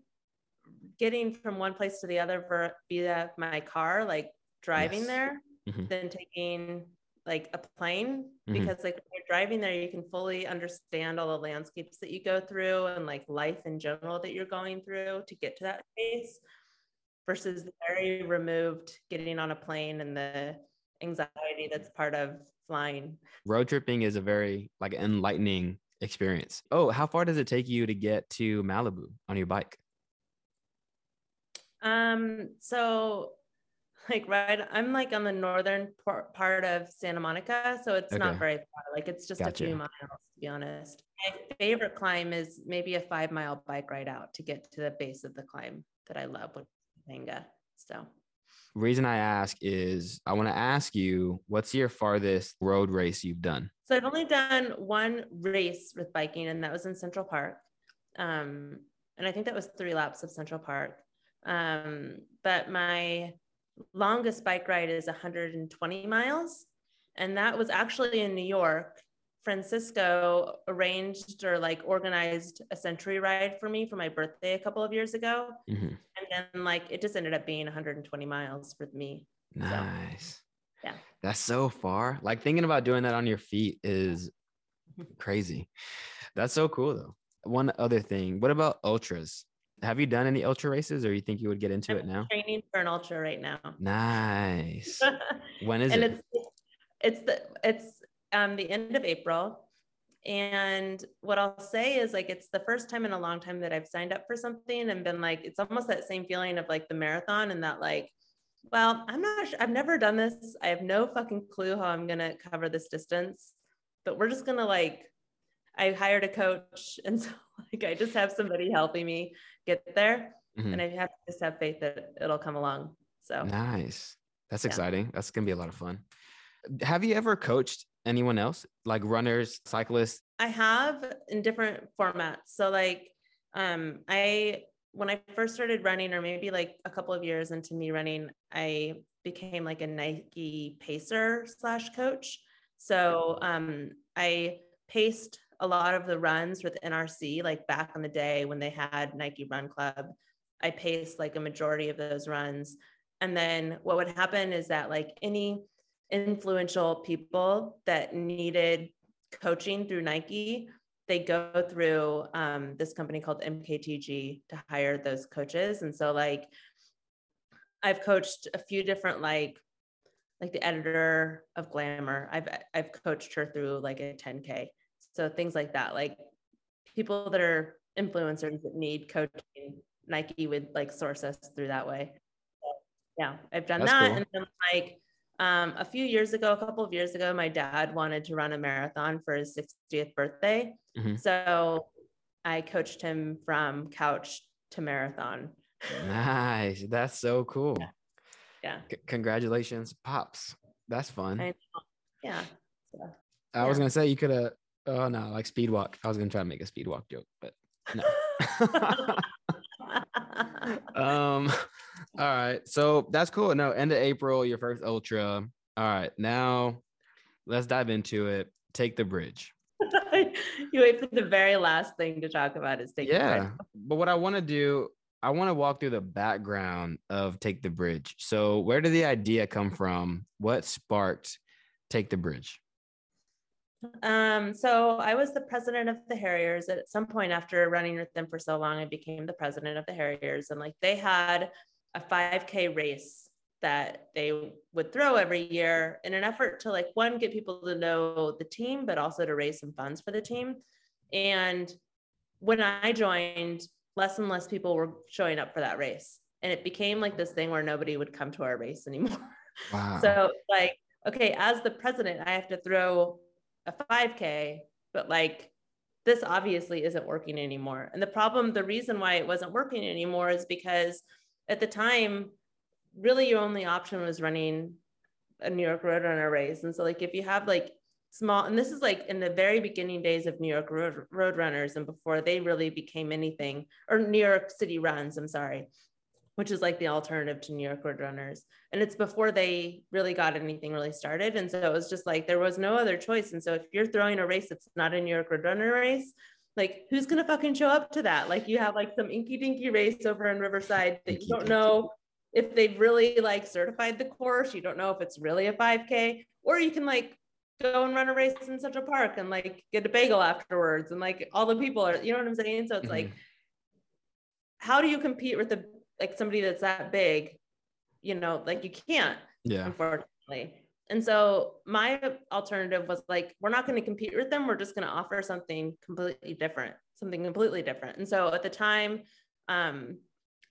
Speaker 2: getting from one place to the other via my car, like driving yes. there mm-hmm. than taking like a plane mm-hmm. because like when you're driving there you can fully understand all the landscapes that you go through and like life in general that you're going through to get to that space versus very removed getting on a plane and the anxiety that's part of flying.
Speaker 1: Road tripping is a very like enlightening experience. Oh how far does it take you to get to malibu on your bike?
Speaker 2: Um so like right i'm like on the northern part of santa monica so it's okay. not very far like it's just gotcha. a few miles to be honest my favorite climb is maybe a five mile bike ride out to get to the base of the climb that i love with Topanga. so
Speaker 1: reason i ask is i want to ask you what's your farthest road race you've done
Speaker 2: so i've only done one race with biking and that was in central park um, and i think that was three laps of central park um, but my longest bike ride is 120 miles. And that was actually in New York. Francisco arranged or like organized a century ride for me for my birthday a couple of years ago. Mm-hmm. And then like it just ended up being 120 miles for me.
Speaker 1: Nice.
Speaker 2: So, yeah.
Speaker 1: That's so far. Like thinking about doing that on your feet is crazy. That's so cool though. One other thing, what about ultras? Have you done any ultra races or you think you would get into
Speaker 2: I'm
Speaker 1: it now?
Speaker 2: Training for an ultra right now.
Speaker 1: Nice. when is
Speaker 2: and
Speaker 1: it?
Speaker 2: It's it's the it's um the end of April. And what I'll say is like it's the first time in a long time that I've signed up for something and been like, it's almost that same feeling of like the marathon and that like, well, I'm not sure, I've never done this. I have no fucking clue how I'm gonna cover this distance, but we're just gonna like I hired a coach and so like I just have somebody helping me get there. Mm-hmm. And I have to just have faith that it'll come along. So
Speaker 1: nice. That's yeah. exciting. That's gonna be a lot of fun. Have you ever coached anyone else, like runners, cyclists?
Speaker 2: I have in different formats. So like um I when I first started running, or maybe like a couple of years into me running, I became like a Nike pacer slash coach. So um I paced a lot of the runs with NRC, like back in the day when they had Nike Run Club, I paced like a majority of those runs. And then what would happen is that like any influential people that needed coaching through Nike, they go through um, this company called MKTG to hire those coaches. And so like I've coached a few different like like the editor of Glamour. I've I've coached her through like a 10K. So things like that. Like people that are influencers that need coaching, Nike would like source us through that way. So, yeah, I've done That's that. Cool. And then like um, a few years ago, a couple of years ago, my dad wanted to run a marathon for his 60th birthday. Mm-hmm. So I coached him from couch to marathon.
Speaker 1: nice. That's so cool.
Speaker 2: Yeah. yeah.
Speaker 1: C- congratulations, Pops. That's fun.
Speaker 2: Yeah. So,
Speaker 1: I yeah. was going to say you could have, oh no, like speed walk. I was going to try to make a speed walk joke, but no. um, all right. So that's cool. No, end of April, your first ultra. All right. Now let's dive into it. Take the bridge.
Speaker 2: you wait for the very last thing to talk about is take the bridge.
Speaker 1: yeah. But what I want to do, I want to walk through the background of Take the Bridge. So where did the idea come from? What sparked Take the Bridge?
Speaker 2: Um, so I was the president of the Harriers. At some point after running with them for so long, I became the president of the Harriers. And like they had a 5K race that they would throw every year in an effort to like one get people to know the team but also to raise some funds for the team and when i joined less and less people were showing up for that race and it became like this thing where nobody would come to our race anymore wow. so like okay as the president i have to throw a 5k but like this obviously isn't working anymore and the problem the reason why it wasn't working anymore is because at the time, really your only option was running a New York Road Runner race. And so like if you have like small, and this is like in the very beginning days of New York Road Roadrunners and before they really became anything, or New York City Runs, I'm sorry, which is like the alternative to New York Road Runners. And it's before they really got anything really started. And so it was just like there was no other choice. And so if you're throwing a race that's not a New York Road Runner race, like who's gonna fucking show up to that? Like you have like some inky dinky race over in Riverside that you don't know if they've really like certified the course. You don't know if it's really a 5K, or you can like go and run a race in Central Park and like get a bagel afterwards, and like all the people are, you know what I'm saying? So it's mm-hmm. like, how do you compete with the like somebody that's that big? You know, like you can't.
Speaker 1: Yeah.
Speaker 2: Unfortunately. And so my alternative was like, we're not going to compete with them. We're just going to offer something completely different, something completely different. And so at the time, um,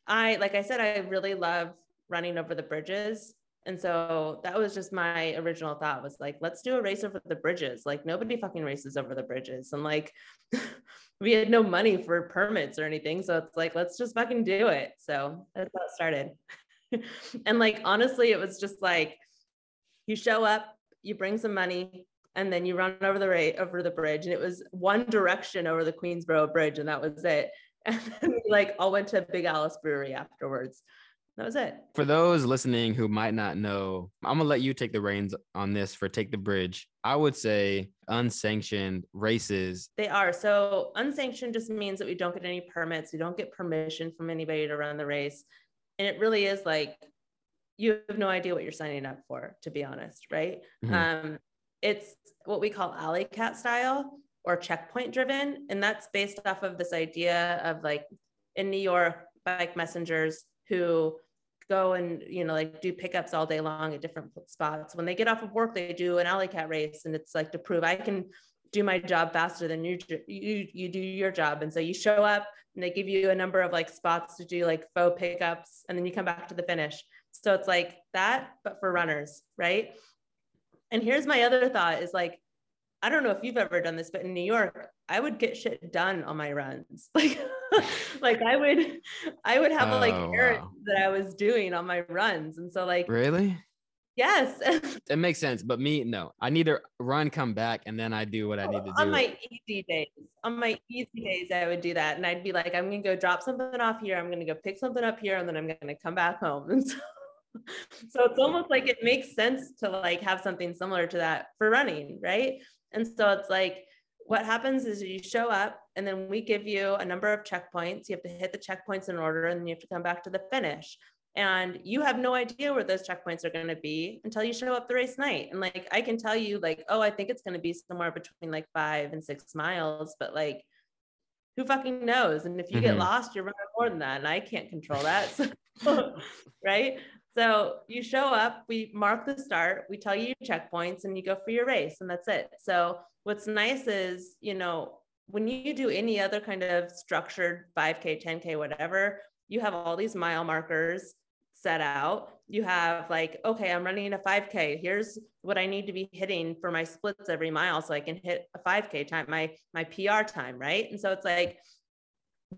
Speaker 2: I, like I said, I really love running over the bridges. And so that was just my original thought was like, let's do a race over the bridges. Like nobody fucking races over the bridges. And like, we had no money for permits or anything. So it's like, let's just fucking do it. So that's how it started. and like, honestly, it was just like, you show up, you bring some money, and then you run over the rate over the bridge. And it was one direction over the Queensboro Bridge, and that was it. And then we like all went to Big Alice Brewery afterwards. That was it.
Speaker 1: For those listening who might not know, I'm gonna let you take the reins on this for Take the Bridge. I would say unsanctioned races.
Speaker 2: They are. So unsanctioned just means that we don't get any permits, we don't get permission from anybody to run the race. And it really is like you have no idea what you're signing up for, to be honest, right? Mm-hmm. Um, it's what we call alley cat style or checkpoint driven. And that's based off of this idea of like in New York, bike messengers who go and you know like do pickups all day long at different spots. When they get off of work they do an alley cat race and it's like to prove i can do my job faster than you you you do your job. And so you show up and they give you a number of like spots to do like faux pickups and then you come back to the finish. So it's like that, but for runners, right? And here's my other thought is like, I don't know if you've ever done this, but in New York, I would get shit done on my runs. Like, like I would, I would have oh, like errands wow. that I was doing on my runs. And so like,
Speaker 1: really?
Speaker 2: Yes.
Speaker 1: it makes sense. But me, no, I need to run, come back, and then I do what I need to do.
Speaker 2: On my easy days, on my easy days, I would do that. And I'd be like, I'm going to go drop something off here. I'm going to go pick something up here. And then I'm going to come back home. And so so it's almost like it makes sense to like have something similar to that for running, right? And so it's like what happens is you show up and then we give you a number of checkpoints. You have to hit the checkpoints in order and then you have to come back to the finish. And you have no idea where those checkpoints are going to be until you show up the race night. And like, I can tell you, like, oh, I think it's going to be somewhere between like five and six miles, but like, who fucking knows? And if you mm-hmm. get lost, you're running more than that. And I can't control that. So, right. So you show up, we mark the start, we tell you your checkpoints, and you go for your race, and that's it. So what's nice is, you know, when you do any other kind of structured 5K, 10K, whatever, you have all these mile markers set out. You have like, okay, I'm running a 5K. Here's what I need to be hitting for my splits every mile so I can hit a 5K time, my my PR time, right? And so it's like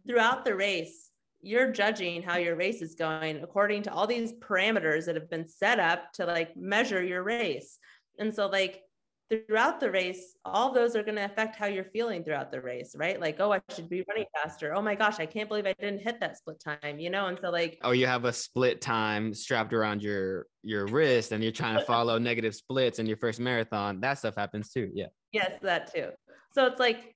Speaker 2: throughout the race, you're judging how your race is going according to all these parameters that have been set up to like measure your race. And so like throughout the race, all those are going to affect how you're feeling throughout the race, right? Like, oh, I should be running faster. Oh my gosh, I can't believe I didn't hit that split time, you know? And so like
Speaker 1: Oh, you have a split time strapped around your your wrist and you're trying to follow negative splits in your first marathon. That stuff happens too. Yeah.
Speaker 2: Yes, that too. So it's like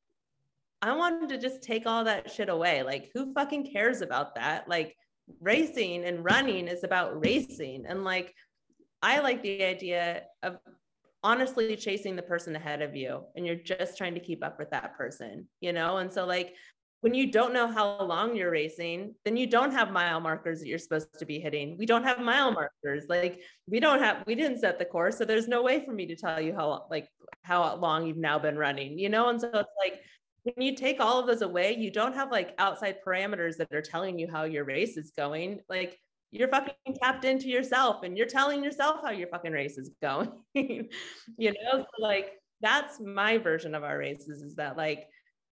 Speaker 2: I wanted to just take all that shit away. Like who fucking cares about that? Like racing and running is about racing and like I like the idea of honestly chasing the person ahead of you and you're just trying to keep up with that person, you know? And so, like, when you don't know how long you're racing, then you don't have mile markers that you're supposed to be hitting. We don't have mile markers. Like, we don't have, we didn't set the course. So there's no way for me to tell you how, like, how long you've now been running, you know? And so it's like, when you take all of those away, you don't have like outside parameters that are telling you how your race is going. Like, you're fucking tapped into yourself and you're telling yourself how your fucking race is going. you know, so like that's my version of our races is that like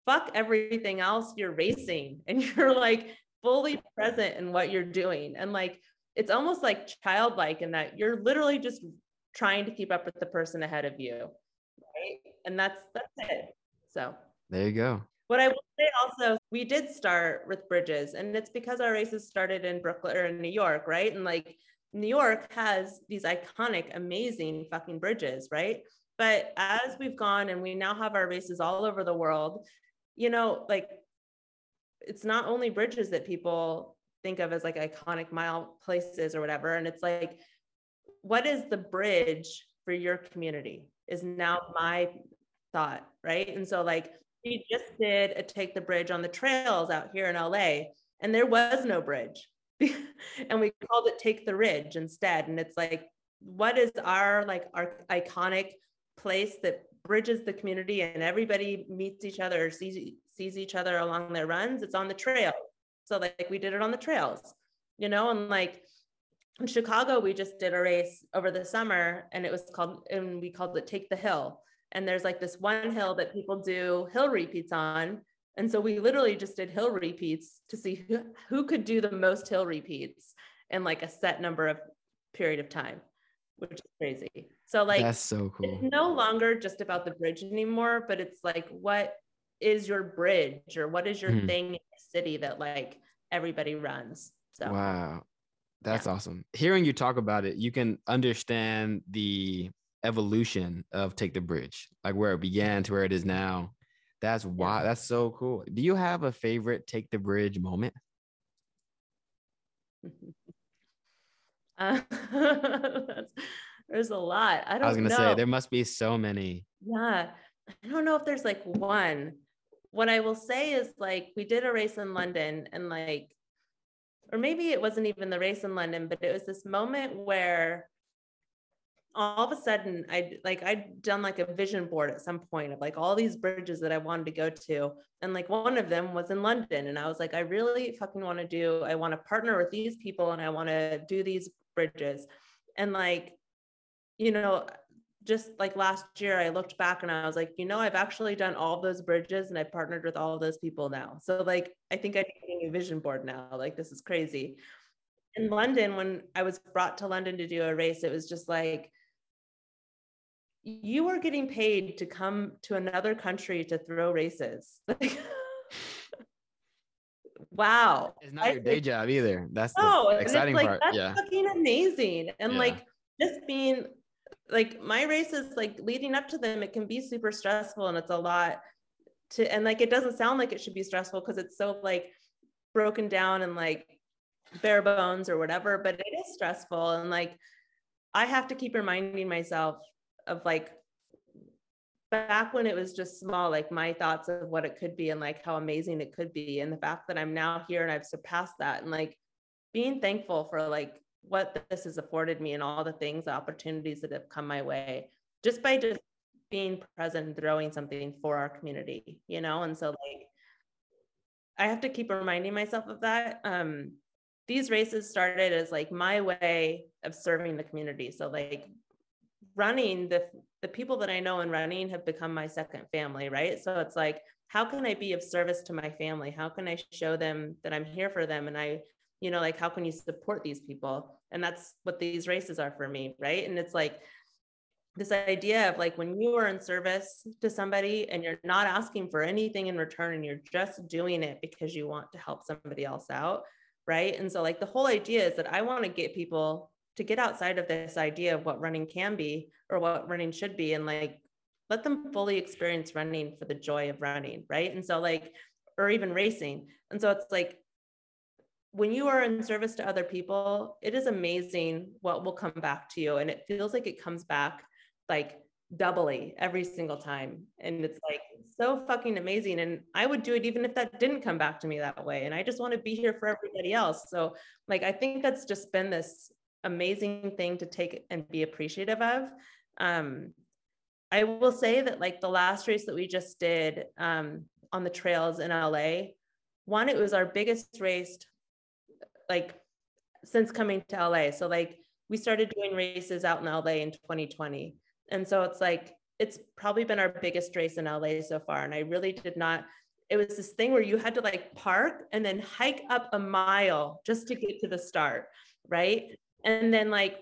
Speaker 2: fuck everything else, you're racing and you're like fully present in what you're doing. And like it's almost like childlike in that you're literally just trying to keep up with the person ahead of you. Right. And that's that's it. So
Speaker 1: there you go.
Speaker 2: What I will say also, we did start with bridges, and it's because our races started in Brooklyn or in New York, right? And like New York has these iconic, amazing fucking bridges, right? But as we've gone and we now have our races all over the world, you know, like it's not only bridges that people think of as like iconic mile places or whatever. And it's like, what is the bridge for your community is now my thought, right? And so, like, we just did a take the bridge on the trails out here in LA, and there was no bridge. and we called it take the ridge instead. And it's like, what is our like our iconic place that bridges the community and everybody meets each other, sees sees each other along their runs? It's on the trail. So like we did it on the trails, you know, and like in Chicago, we just did a race over the summer and it was called, and we called it Take the Hill and there's like this one hill that people do hill repeats on. And so we literally just did hill repeats to see who, who could do the most hill repeats in like a set number of period of time which is crazy. So like
Speaker 1: that's so cool.
Speaker 2: it's no longer just about the bridge anymore but it's like what is your bridge or what is your mm-hmm. thing in the city that like everybody runs so.
Speaker 1: Wow. That's yeah. awesome. Hearing you talk about it you can understand the evolution of Take the Bridge, like where it began to where it is now. That's why that's so cool. Do you have a favorite Take the Bridge moment?
Speaker 2: Uh, there's a lot. I don't. I
Speaker 1: was gonna
Speaker 2: know.
Speaker 1: say there must be so many.
Speaker 2: Yeah, I don't know if there's like one. What I will say is like we did a race in London and like, or maybe it wasn't even the race in London, but it was this moment where all of a sudden i like i'd done like a vision board at some point of like all these bridges that i wanted to go to and like one of them was in london and i was like i really fucking want to do i want to partner with these people and i want to do these bridges. And like you know just like last year i looked back and i was like you know i've actually done all those bridges and i partnered with all those people now. So like i think i need a new vision board now like this is crazy. In london when i was brought to london to do a race it was just like you are getting paid to come to another country to throw races. wow.
Speaker 1: It's not I, your day job either. That's no, the exciting
Speaker 2: like,
Speaker 1: part.
Speaker 2: That's
Speaker 1: yeah.
Speaker 2: fucking amazing. And yeah. like just being like my races, like leading up to them, it can be super stressful and it's a lot. to and like it doesn't sound like it should be stressful because it's so like broken down and like bare bones or whatever, but it is stressful. And like I have to keep reminding myself of like back when it was just small, like my thoughts of what it could be and like how amazing it could be. And the fact that I'm now here and I've surpassed that and like being thankful for like what this has afforded me and all the things, the opportunities that have come my way just by just being present and throwing something for our community, you know? And so like I have to keep reminding myself of that. Um, these races started as like my way of serving the community. So like running the the people that I know in running have become my second family, right? So it's like how can I be of service to my family? How can I show them that I'm here for them and I you know like how can you support these people? And that's what these races are for me, right? And it's like this idea of like when you are in service to somebody and you're not asking for anything in return and you're just doing it because you want to help somebody else out right and so like the whole idea is that i want to get people to get outside of this idea of what running can be or what running should be and like let them fully experience running for the joy of running right and so like or even racing and so it's like when you are in service to other people it is amazing what will come back to you and it feels like it comes back like doubly every single time. And it's like so fucking amazing. And I would do it even if that didn't come back to me that way. And I just want to be here for everybody else. So, like, I think that's just been this amazing thing to take and be appreciative of. Um, I will say that, like, the last race that we just did um, on the trails in LA, one, it was our biggest race, like, since coming to LA. So, like, we started doing races out in LA in 2020 and so it's like, it's probably been our biggest race in LA so far. And I really did not, it was this thing where you had to like park and then hike up a mile just to get to the start. Right. And then like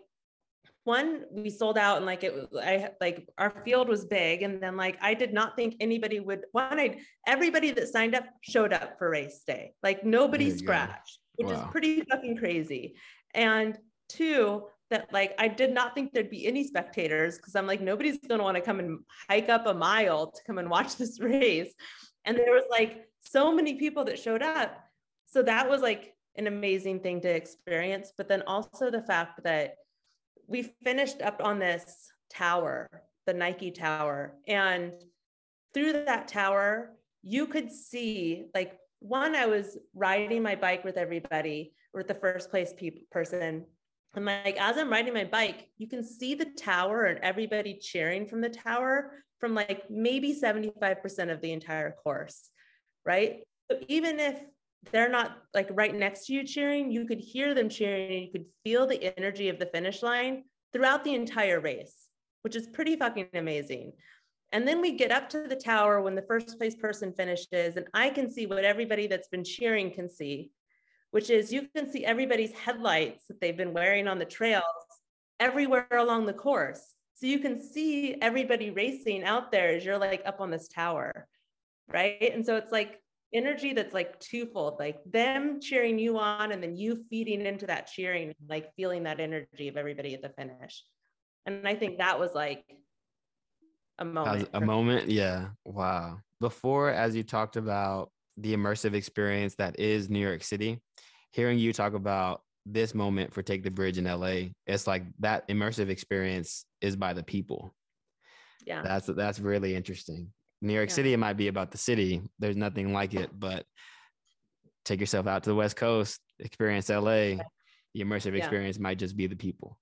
Speaker 2: one we sold out and like it was i like our field was big and then like i did not think anybody would one i everybody that signed up showed up for race day like nobody scratched which wow. is pretty fucking crazy and two that like I did not think there'd be any spectators because I'm like nobody's going to want to come and hike up a mile to come and watch this race. And there was like so many people that showed up. So that was like an amazing thing to experience, but then also the fact that we finished up on this tower, the Nike tower, and through that tower you could see like one I was riding my bike with everybody, with the first place pe- person and like as I'm riding my bike, you can see the tower and everybody cheering from the tower from like maybe 75% of the entire course, right? So even if they're not like right next to you cheering, you could hear them cheering and you could feel the energy of the finish line throughout the entire race, which is pretty fucking amazing. And then we get up to the tower when the first place person finishes, and I can see what everybody that's been cheering can see which is you can see everybody's headlights that they've been wearing on the trails everywhere along the course. So you can see everybody racing out there as you're like up on this tower, right? And so it's like energy that's like twofold, like them cheering you on and then you feeding into that cheering, like feeling that energy of everybody at the finish. And I think that was like a moment.
Speaker 1: A moment, yeah. Wow. Before, as you talked about the immersive experience that is New York City, hearing you talk about this moment for Take the Bridge in LA, it's like that immersive experience is by the people.
Speaker 2: Yeah.
Speaker 1: That's that's really interesting. New York yeah. City, it might be about the city. There's nothing like it, but take yourself out to the West Coast, experience LA. The immersive yeah. experience might just be the people.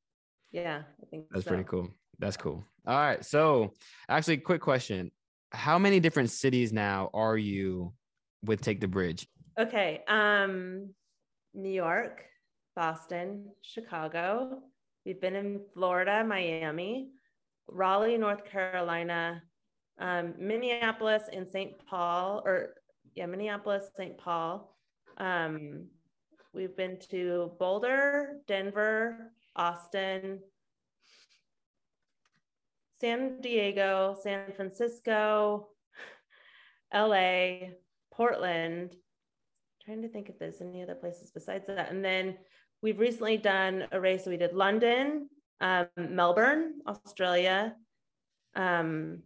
Speaker 2: Yeah, I think
Speaker 1: that's
Speaker 2: so.
Speaker 1: pretty cool. That's cool. All right. So, actually, quick question: How many different cities now are you with Take the Bridge?
Speaker 2: Okay. Um, New York, Boston, Chicago. We've been in Florida, Miami, Raleigh, North Carolina, um, Minneapolis, and St. Paul, or yeah, Minneapolis, St. Paul. Um, we've been to Boulder, Denver, Austin, San Diego, San Francisco, LA, Portland, trying to think if there's any other places besides that. And then we've recently done a race. we did London, um, Melbourne, Australia, um,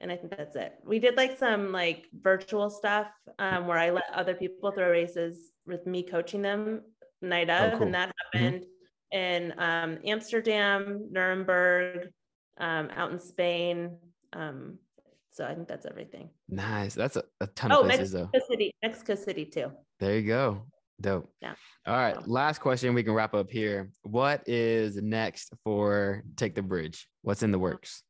Speaker 2: and I think that's it. We did like some like virtual stuff um, where I let other people throw races with me coaching them night of, oh, cool. and that mm-hmm. happened mm-hmm. in um, Amsterdam, Nuremberg, um, out in Spain. Um, so I think that's everything.
Speaker 1: Nice. That's a, a ton oh, of places
Speaker 2: Mexico
Speaker 1: though.
Speaker 2: City, Mexico City too.
Speaker 1: There you go. Dope.
Speaker 2: Yeah.
Speaker 1: All right. Last question. We can wrap up here. What is next for Take the Bridge? What's in the works?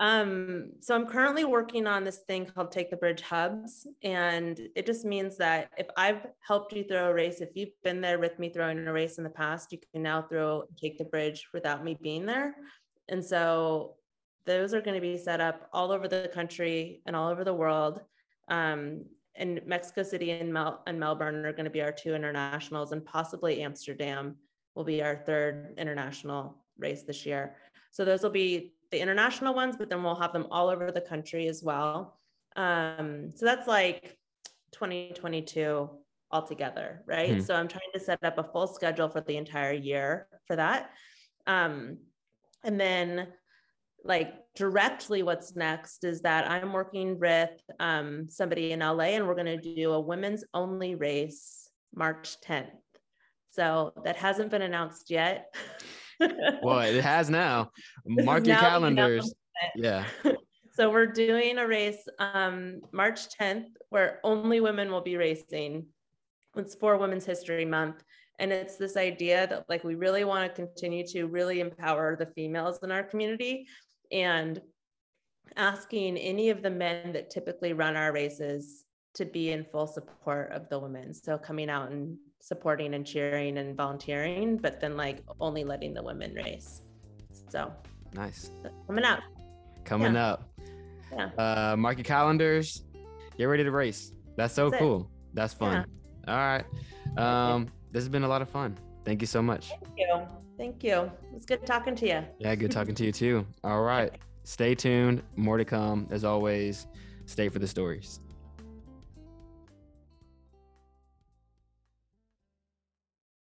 Speaker 2: Um, so I'm currently working on this thing called Take the Bridge Hubs. And it just means that if I've helped you throw a race, if you've been there with me throwing a race in the past, you can now throw Take the Bridge without me being there. And so those are going to be set up all over the country and all over the world. Um, and Mexico City and, Mel- and Melbourne are going to be our two internationals, and possibly Amsterdam will be our third international race this year. So those will be the international ones, but then we'll have them all over the country as well. Um, so that's like 2022 altogether, right? Mm-hmm. So I'm trying to set up a full schedule for the entire year for that. Um, and then like directly what's next is that I'm working with um, somebody in LA and we're going to do a women's only race March 10th. So that hasn't been announced yet.
Speaker 1: well, it has now. Mark your calendars. Yeah.
Speaker 2: so we're doing a race um, March 10th where only women will be racing. It's for Women's History Month. And it's this idea that like we really want to continue to really empower the females in our community and asking any of the men that typically run our races to be in full support of the women. So coming out and supporting and cheering and volunteering, but then like only letting the women race. So
Speaker 1: nice.
Speaker 2: Coming up.
Speaker 1: Coming yeah. up. Yeah. Uh, mark your calendars. Get ready to race. That's so That's cool. It. That's fun. Yeah. All right. Um, this has been a lot of fun. Thank you so much.
Speaker 2: Thank you. Thank you. It was good talking to you.
Speaker 1: Yeah, good talking to you too. All right. Stay tuned. More to come. As always, stay for the stories.